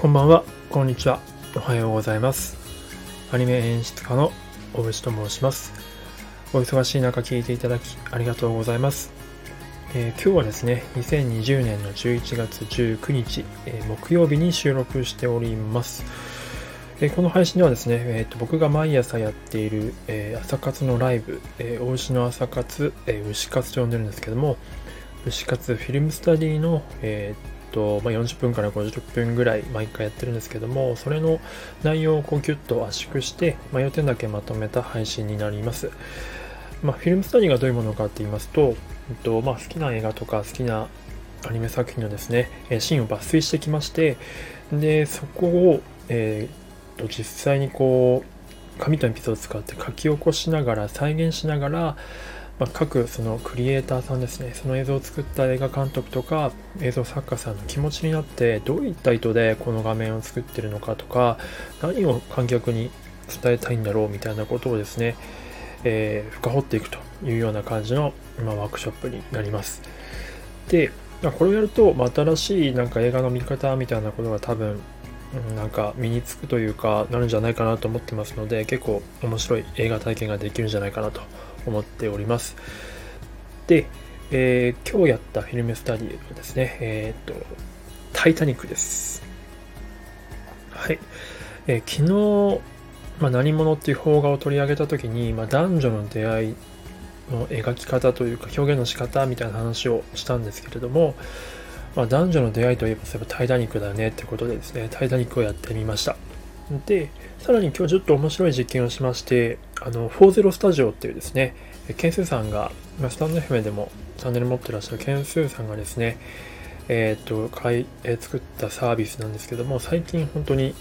こんばんは、こんにちは、おはようございます。アニメ演出家の小渕と申します。お忙しい中聞いていただきありがとうございます。えー今日はですね、2020年の11月19日、えー木曜日に収録しております。えーこの配信ではですね、えーと僕が毎朝やっている、え朝活のライブ、えー、お牛の朝活、え牛活と呼んでるんですけども、牛活フィルムスタディの、えーとまあ、40分から50分ぐらい毎回やってるんですけどもそれの内容をこうギュッと圧縮して、まあ、要点だけまとめた配信になります、まあ、フィルムスタディがどういうものかって言いますと,、えっとまあ、好きな映画とか好きなアニメ作品のですねシーンを抜粋してきましてでそこを、えーと実際にこう紙と鉛筆を使って書き起こしながら再現しながらまあ、各そのクリエイターさんですねその映像を作った映画監督とか映像作家さんの気持ちになってどういった意図でこの画面を作ってるのかとか何を観客に伝えたいんだろうみたいなことをですね、えー深掘っていくというような感じの、まあ、ワークショップになります。で、これをやると、まあ、新しいなんか映画の見方みたいなことが多分なんか身につくというかなるんじゃないかなと思ってますので結構面白い映画体験ができるんじゃないかなと思っております。で、えー今日やったフィルムスタディはですねえーっと「タイタニック」です。はい、えー昨日、まあ、何者っていう邦画を取り上げた時に、まあ、男女の出会いの描き方というか表現の仕方みたいな話をしたんですけれども、まあ、男女の出会いといえばそういえばタイタニックだよねってことでですねタイタニックをやってみました。でさらに今日ちょっと面白い実験をしましてあの40スタジオっていうですねケンスーさんがまスタンド FM でもチャンネル持ってらっしゃるケンスーさんがですねえっ、と買い、えー作ったサービスなんですけども最近本当に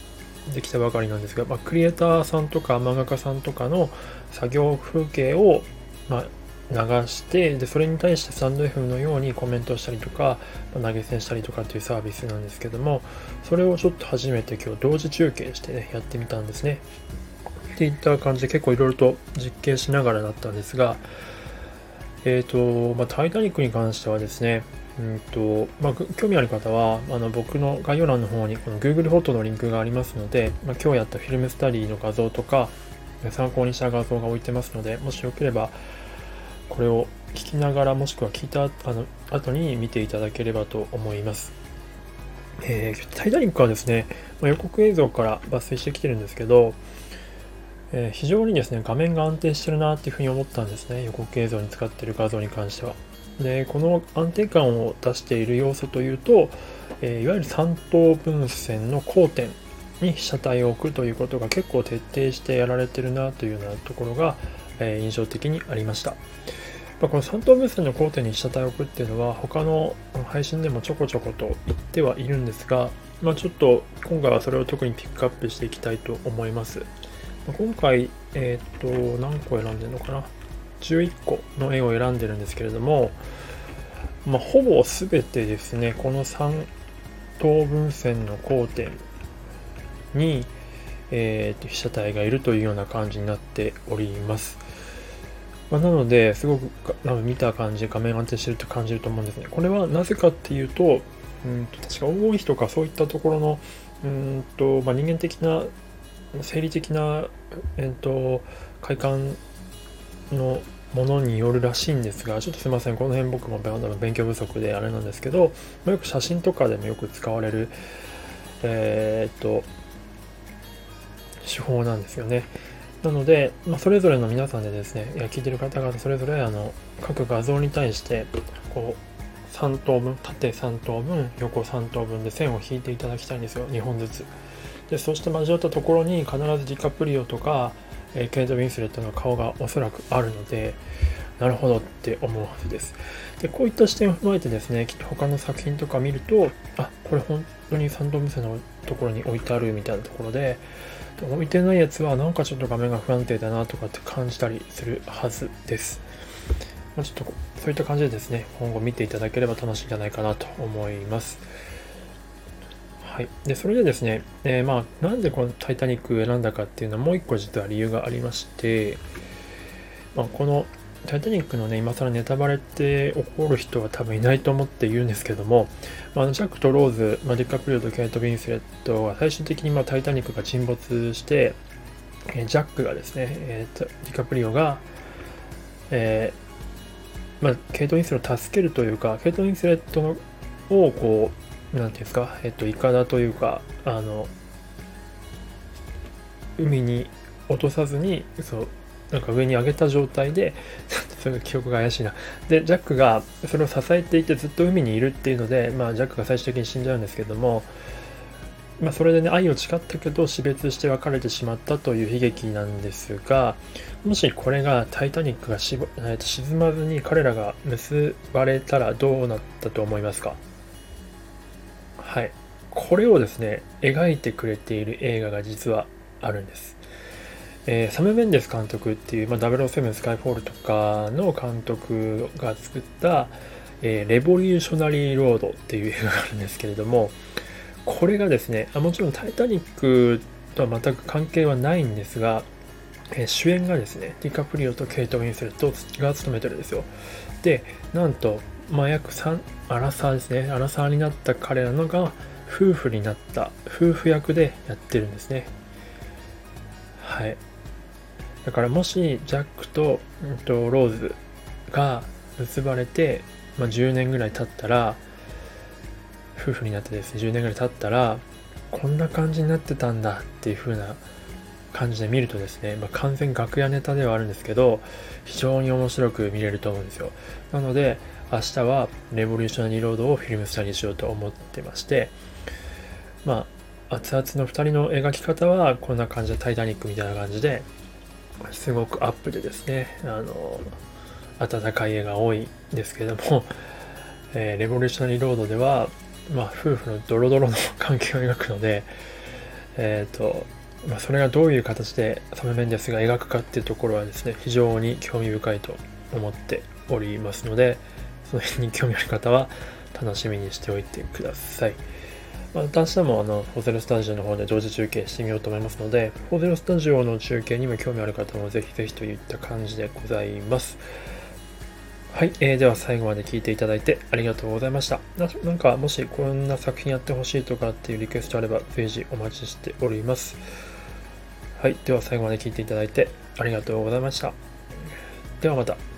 できたばかりなんですが、まあ、クリエイターさんとか漫画家さんとかの作業風景を、まあ、流してでそれに対してスタンド FM のようにコメントしたりとか、ま投げ銭したりとかっていうサービスなんですけどもそれをちょっと初めて今日同時中継してねやってみたんですね。っていった感じで結構いろいろと実験しながらだったんですがえっ、と、まあ、タイタニックに関してはですねうんとまあ、興味ある方はあの僕の概要欄の方にこの Google フォトのリンクがありますので、まあ、今日やったフィルムスタディの画像とか参考にした画像が置いてますのでもしよければこれを聞きながらもしくは聞いたあの後に見ていただければと思います。えータイタニックはですね、まあ予告映像から抜粋してきてるんですけど、えー非常にですね、画面が安定してるなっていうふうに思ったんですね、予告映像に使ってる画像に関しては。で、この安定感を出している要素というと、えーいわゆる三等分線の交点に被写体を置くということが結構徹底してやられてるなというようなところが、えー印象的にありました。まあこの三等分線の交点に被写体を置くっていうのは他の配信でもちょこちょこと言ってはいるんですが、まあ、ちょっと今回はそれを特にピックアップしていきたいと思います。今回、えっ、と、何個選んでるのかな ?11 個の絵を選んでるんですけれども、まあ、ほぼ全てですね、この三等分線の交点に、えーと被写体がいるというような感じになっております。まあ、なので、すごくかあの見た感じ、画面安定してると感じると思うんですね。これはなぜかっていうと、うんと確か多い人かそういったところの、うんとまあ、人間的な、生理的な、えー、と快感のものによるらしいんですが、ちょっとすいません、この辺僕も勉強不足であれなんですけど、まあ、よく写真とかでもよく使われる、えっ、と、手法なんですよね。なので、まあ、それぞれの皆さんでですね、いや聞いてる方々それぞれあの各画像に対してこう3等分、縦3等分、横3等分で線を引いていただきたいんですよ、2本ずつ。で、そして交わったところに必ずディカプリオとか、えーケイト・ウィンスレットの顔がおそらくあるので、なるほどって思うはずです。で、こういった視点を踏まえてですね、きっと他の作品とか見ると、あ、これ本当に3等分線のところに置いてあるみたいなところで、置いてないやつはなんかちょっと画面が不安定だなとかって感じたりするはずです。まあ、ちょっとそういった感じでですね、今後見ていただければ楽しいんじゃないかなと思います。はい。で、それでですね、えーまあ、なんでこのタイタニックを選んだかっていうのはもう一個実は理由がありまして、まあ、このタイタニックのね、今更ネタバレって怒る人は多分いないと思って言うんですけども、まあ、ジャックとローズ、まあ、ディカプリオとケイト・ビンスレットは最終的にまあタイタニックが沈没して、えジャックがですね、えー、ディカプリオが、えー、まあ、ケイト・ウィンスレットを助けるというか、ケイト・ウィンスレットをこう、なんていうんですか、えっと、イカダというか、あの、海に落とさずに、そう、なんか上に上げた状態で、それ記憶が怪しいな。で、ジャックがそれを支えていてずっと海にいるっていうので、まあ、ジャックが最終的に死んじゃうんですけども、まあ、それでね、愛を誓ったけど死別して別れてしまったという悲劇なんですが、もしこれがタイタニックがしぼ、えー、と沈まずに彼らが結ばれたらどうなったと思いますか？これをですね、描いてくれている映画が実はあるんです。えー、サム・メンデス監督っていう、まあ、007スカイフォールとかの監督が作った、えー、レボリューショナリー・ロードっていう映画があるんですけれども、これがですね、あもちろんタイタニックとは全く関係はないんですが、え、主演がですね、ディカプリオとケイト・ウィンスレットが務めてるんですよ。で、なんと、まあ、約3、アラサーですね、アラサーになった彼らのが夫婦になった夫婦役でやってるんですね。はい。だからもしジャックと,、うん、とローズが結ばれて、まあ、10年ぐらい経ったら夫婦になってですね10年ぐらい経ったらこんな感じになってたんだっていう風な感じで見るとですね、まあ、完全楽屋ネタではあるんですけど非常に面白く見れると思うんですよなので明日はレボリューショナリーロードをフィルムスタディしようと思ってましてまあ熱々の2人の描き方はこんな感じでタイタニックみたいな感じですごくアップでですね、あの、温かい絵が多いんですけども、えー、レボリューショナリーロードでは、まあ、夫婦のドロドロの関係を描くので、え、ー、と、まあ、それがどういう形でサム・メンデスが描くかっていうところはですね、非常に興味深いと思っておりますので、その辺に興味ある方は楽しみにしておいてください。また明日もあの、ホゼルスタジオの方で同時中継してみようと思いますので、ホゼルスタジオの中継にも興味ある方もぜひぜひといった感じでございます。はい、えー、では最後まで聞いていただいてありがとうございました。ななんか、もしこんな作品やってほしいとかっていうリクエストあれば、随時お待ちしております。はい、では最後まで聞いていただいてありがとうございました。ではまた。